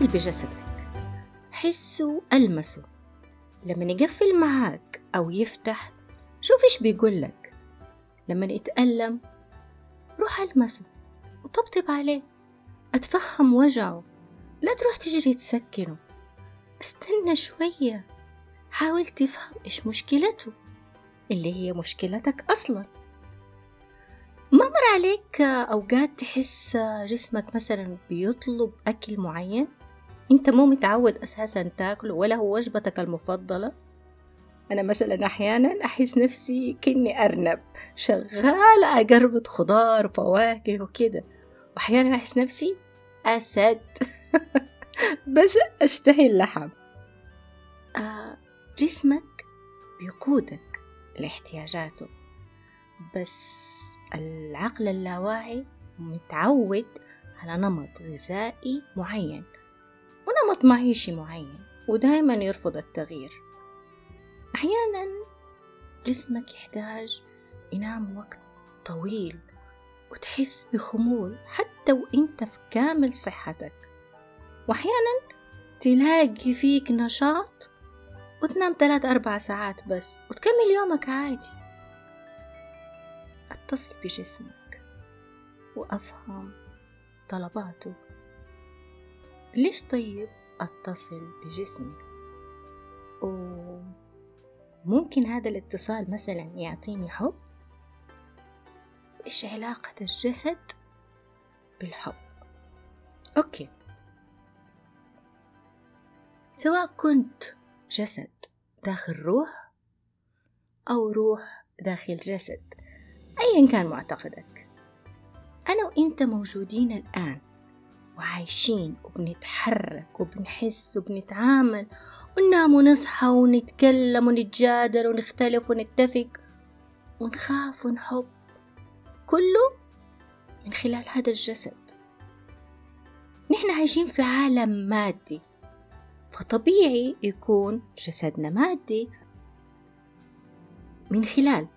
اتصل بجسدك. حسه ألمسه. لما يقفل معاك أو يفتح شوف إيش بيقول لك لما يتألم روح ألمسه وطبطب عليه. أتفهم وجعه. لا تروح تجري تسكنه. استنى شوية. حاول تفهم إيش مشكلته. اللي هي مشكلتك أصلا. ما مر عليك أوقات تحس جسمك مثلا بيطلب أكل معين؟ أنت مو متعود أساسا تاكله ولا هو وجبتك المفضلة؟ أنا مثلا أحيانا أحس نفسي كني أرنب شغالة أقربط خضار وفواكه وكده وأحيانا أحس نفسي أسد بس أشتهي اللحم. آه جسمك بيقودك لاحتياجاته بس العقل اللاواعي متعود على نمط غذائي معين. ونمط معيشي معين ودائما يرفض التغيير. أحيانا جسمك يحتاج ينام وقت طويل وتحس بخمول حتى وإنت في كامل صحتك. وأحيانا تلاقي فيك نشاط وتنام ثلاث أربع ساعات بس وتكمل يومك عادي. أتصل بجسمك وأفهم طلباته. ليش طيب أتصل بجسمي؟ وممكن هذا الاتصال مثلا يعطيني حب؟ إيش علاقة الجسد بالحب؟ أوكي. سواء كنت جسد داخل روح أو روح داخل جسد أيا كان معتقدك. أنا وإنت موجودين الآن. وعايشين وبنتحرك وبنحس وبنتعامل وننام ونصحى ونتكلم ونتجادل ونختلف ونتفق ونخاف ونحب. كله من خلال هذا الجسد. نحن عايشين في عالم مادي فطبيعي يكون جسدنا مادي. من خلال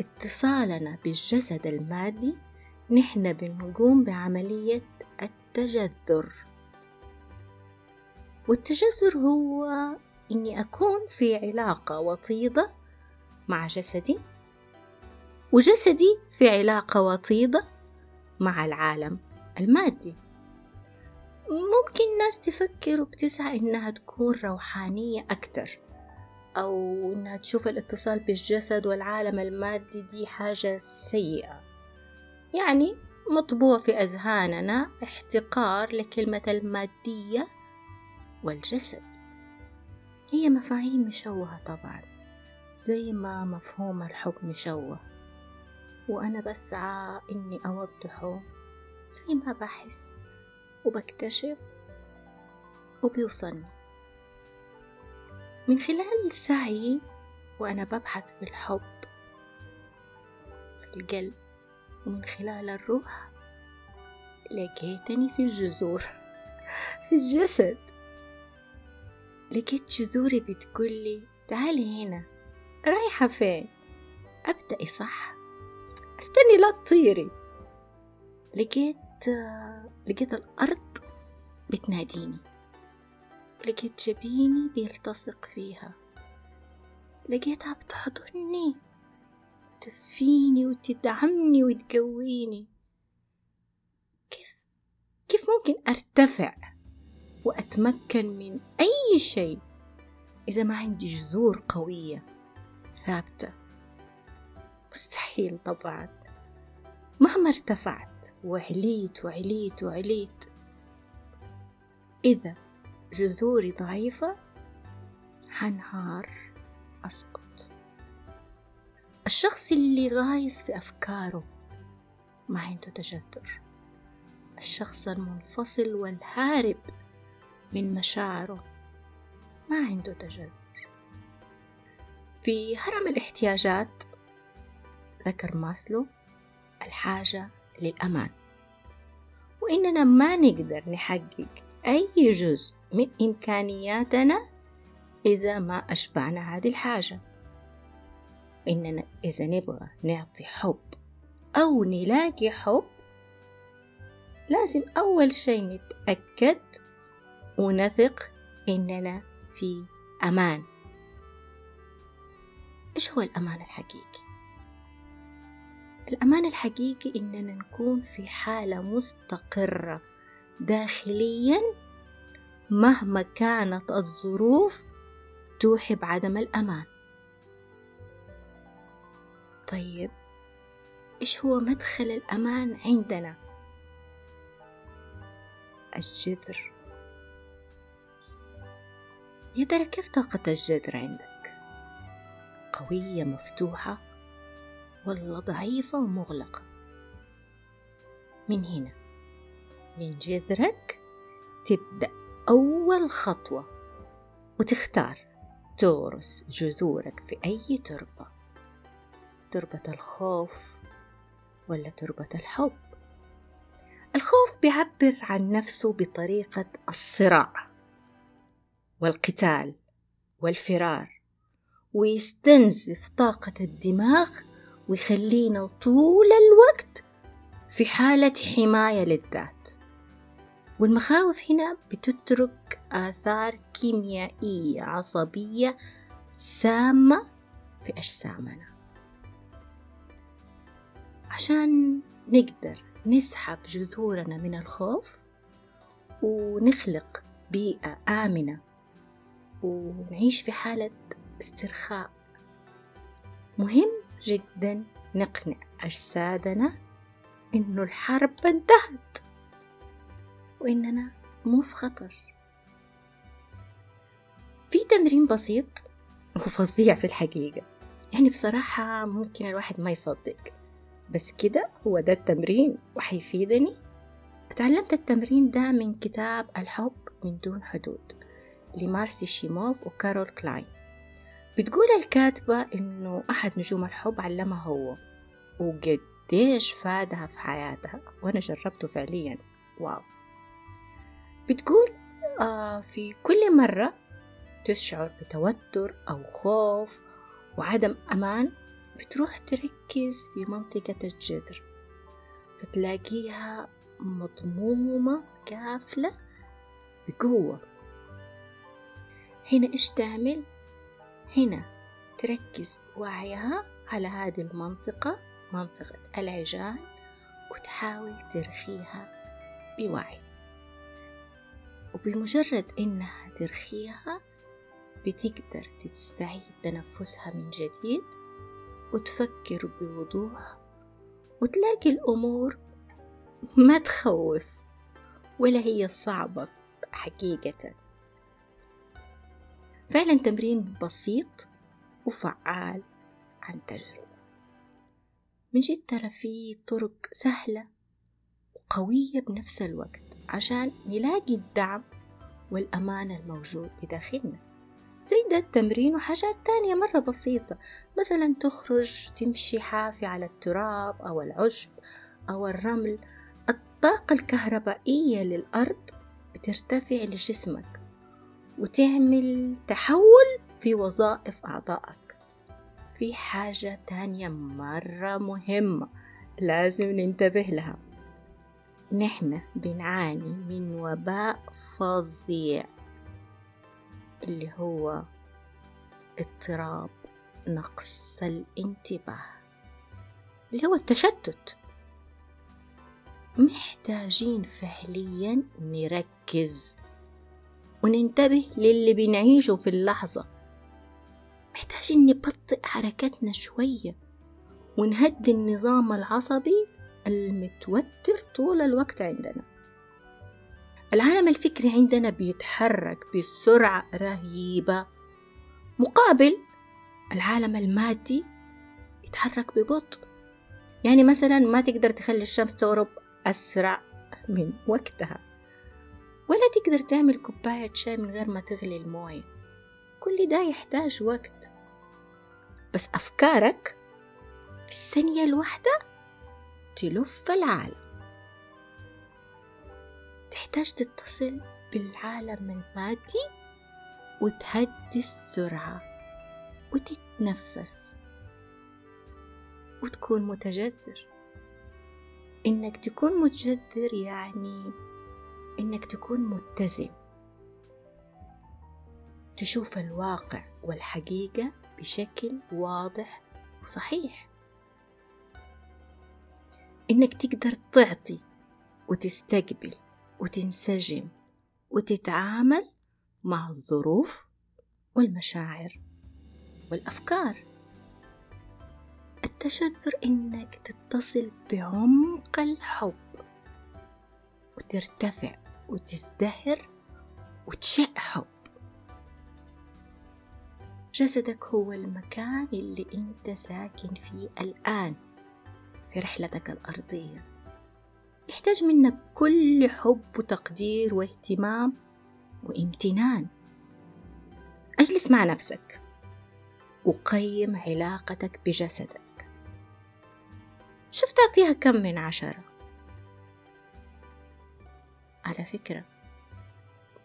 اتصالنا بالجسد المادي نحن بنقوم بعملية التجذر. والتجذر هو إني أكون في علاقة وطيدة مع جسدي وجسدي في علاقة وطيدة مع العالم المادي. ممكن ناس تفكر وبتسعى إنها تكون روحانية أكتر أو إنها تشوف الاتصال بالجسد والعالم المادي دي حاجة سيئة. يعني مطبوع في أذهاننا احتقار لكلمة المادية والجسد. هي مفاهيم مشوهة طبعا زي ما مفهوم الحب مشوه. وأنا بسعى إني أوضحه زي ما بحس وبكتشف وبيوصلني. من خلال سعي وأنا ببحث في الحب في القلب ومن خلال الروح لقيتني في الجذور في الجسد. لقيت جذوري بتقولي تعالي هنا رايحة فين؟ أبدأي صح؟ استني لا تطيري. لقيت لقيت الأرض بتناديني. لقيت جبيني بيلتصق فيها. لقيتها بتحضني. تدفيني وتدعمني وتقويني. كيف كيف ممكن أرتفع وأتمكن من أي شيء إذا ما عندي جذور قوية ثابتة؟ مستحيل طبعا. مهما ارتفعت وعليت وعليت وعليت. إذا جذوري ضعيفة حنهار أسقط الشخص اللي غايز في أفكاره ما عنده تجذر. الشخص المنفصل والهارب من مشاعره ما عنده تجذر. في هرم الاحتياجات ذكر ماسلو الحاجة للأمان. وإننا ما نقدر نحقق أي جزء من إمكانياتنا إذا ما أشبعنا هذه الحاجة. إننا إذا نبغى نعطي حب أو نلاقي حب لازم أول شي نتأكد ونثق إننا في أمان إيش هو الأمان الحقيقي؟ الأمان الحقيقي إننا نكون في حالة مستقرة داخليا مهما كانت الظروف توحي بعدم الأمان طيب إيش هو مدخل الأمان عندنا؟ الجذر يا ترى كيف طاقة الجذر عندك؟ قوية مفتوحة ولا ضعيفة ومغلقة؟ من هنا من جذرك تبدأ أول خطوة وتختار تورس جذورك في أي تربة تربة الخوف ولا تربة الحب. الخوف بيعبر عن نفسه بطريقة الصراع والقتال والفرار ويستنزف طاقة الدماغ ويخلينا طول الوقت في حالة حماية للذات. والمخاوف هنا بتترك آثار كيميائية عصبية سامة في أجسامنا. عشان نقدر نسحب جذورنا من الخوف ونخلق بيئة آمنة ونعيش في حالة استرخاء. مهم جدا نقنع أجسادنا إنه الحرب انتهت وإننا مو في خطر. في تمرين بسيط وفظيع في الحقيقة. يعني بصراحة ممكن الواحد ما يصدق. بس كده هو ده التمرين وحيفيدني اتعلمت التمرين ده من كتاب الحب من دون حدود لمارسي شيموف وكارول كلاين. بتقول الكاتبة إنه أحد نجوم الحب علمها هو وقديش فادها في حياتها وأنا جربته فعليا. wow. بتقول آه في كل مرة تشعر بتوتر أو خوف وعدم أمان بتروح تركز في منطقة الجذر فتلاقيها مضمومة قافلة بقوة. هنا إيش تعمل؟ هنا تركز وعيها على هذه المنطقة منطقة العجان وتحاول ترخيها بوعي. وبمجرد إنها ترخيها بتقدر تستعيد تنفسها من جديد. وتفكر بوضوح وتلاقي الأمور ما تخوف ولا هي صعبة حقيقة. فعلا تمرين بسيط وفعال عن تجربة. من جد ترى في طرق سهلة وقوية بنفس الوقت عشان نلاقي الدعم والأمان الموجود بداخلنا. زي ده التمرين وحاجات تانية مرة بسيطة مثلا تخرج تمشي حافي على التراب أو العشب أو الرمل. الطاقة الكهربائية للأرض بترتفع لجسمك وتعمل تحول في وظائف أعضائك. في حاجة تانية مرة مهمة لازم ننتبه لها. نحن بنعاني من وباء فظيع. اللي هو اضطراب نقص الانتباه اللي هو التشتت. محتاجين فعليا نركز وننتبه للي بنعيشه في اللحظة. محتاجين نبطئ حركتنا شوية ونهدي النظام العصبي المتوتر طول الوقت عندنا. العالم الفكري عندنا بيتحرك بسرعة رهيبة. مقابل العالم المادي يتحرك ببطء. يعني مثلا ما تقدر تخلي الشمس تغرب أسرع من وقتها. ولا تقدر تعمل كوباية شاي من غير ما تغلي الموية. كل ده يحتاج وقت. بس أفكارك في الثانية الواحدة تلف العالم. تحتاج تتصل بالعالم المادي وتهدي السرعة وتتنفس وتكون متجذر. إنك تكون متجذر يعني إنك تكون متزن. تشوف الواقع والحقيقة بشكل واضح وصحيح. إنك تقدر تعطي وتستقبل وتنسجم وتتعامل مع الظروف والمشاعر والأفكار. التشذر إنك تتصل بعمق الحب وترتفع وتزدهر وتشع حب. جسدك هو المكان اللي أنت ساكن فيه الآن في رحلتك الأرضية. يحتاج منك كل حب وتقدير واهتمام وامتنان. اجلس مع نفسك وقيم علاقتك بجسدك. شوف تعطيها كم من عشرة؟ على فكرة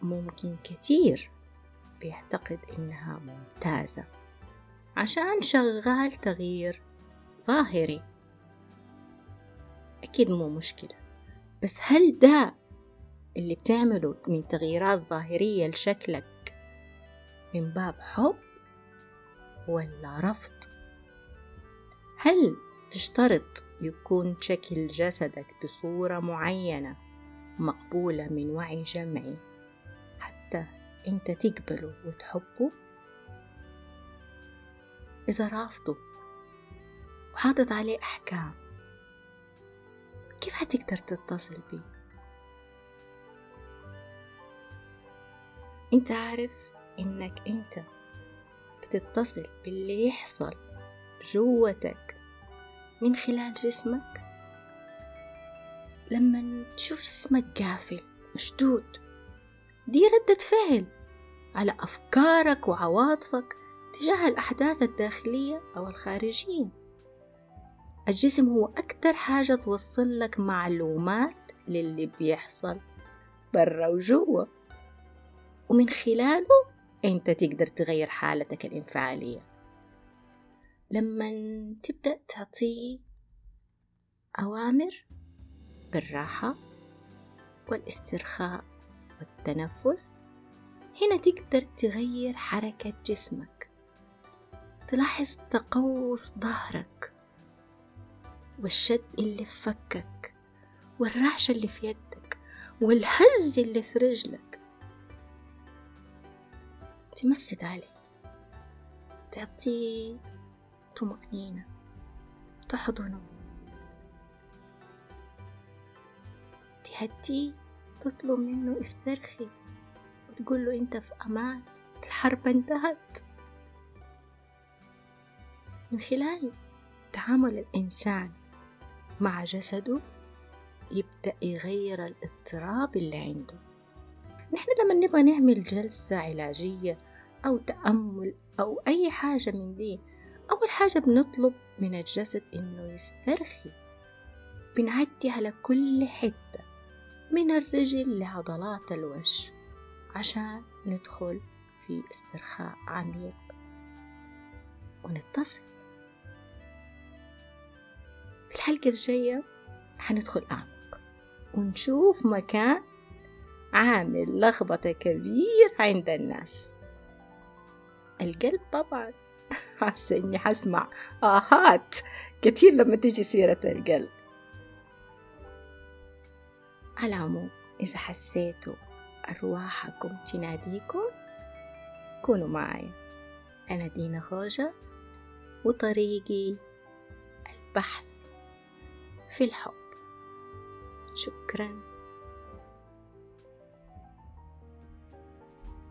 ممكن كتير بيعتقد إنها ممتازة. عشان شغال تغيير ظاهري. أكيد مو مشكلة. بس هل ده اللي بتعمله من تغييرات ظاهرية لشكلك من باب حب ولا رفض؟ هل تشترط يكون شكل جسدك بصورة معينة مقبولة من وعي جمعي حتى أنت تقبله وتحبه؟ إذا رافضه وحاطط عليه أحكام كيف هتقدر تتصل بيه أنت عارف إنك أنت بتتصل باللي يحصل جوتك من خلال جسمك؟ لما تشوف جسمك قافل مشدود دي ردة فعل على أفكارك وعواطفك تجاه الأحداث الداخلية أو الخارجية. الجسم هو أكتر حاجة توصل لك معلومات للي بيحصل برا وجوا. ومن خلاله أنت تقدر تغير حالتك الإنفعالية. لما تبدأ تعطيه أوامر بالراحة والاسترخاء والتنفس هنا تقدر تغير حركة جسمك. تلاحظ تقوس ظهرك. والشد اللي في فكك والرعشة اللي في يدك والهز اللي في رجلك. تمسد عليه تعطيه طمأنينة تحضنه. تهديه تطلب منه استرخي وتقول له أنت في أمان الحرب انتهت. من خلال تعامل الإنسان مع جسده يبدأ يغير الاضطراب اللي عنده. نحن لما نبغى نعمل جلسة علاجية أو تأمل أو أي حاجة من دي أول حاجة بنطلب من الجسد إنه يسترخي بنعدي على كل حتة من الرجل لعضلات الوجه عشان ندخل في استرخاء عميق. ونتصل. الحلقة الجاية حندخل أعمق ونشوف مكان عامل لخبطة كبير عند الناس. القلب طبعا حاسة إني حسمع آهات كتير لما تيجي سيرة القلب. على العموم إذا حسيتوا أرواحكم تناديكم كونوا معي. أنا دينا خوجة وطريقي البحث. في الحب. شكراً.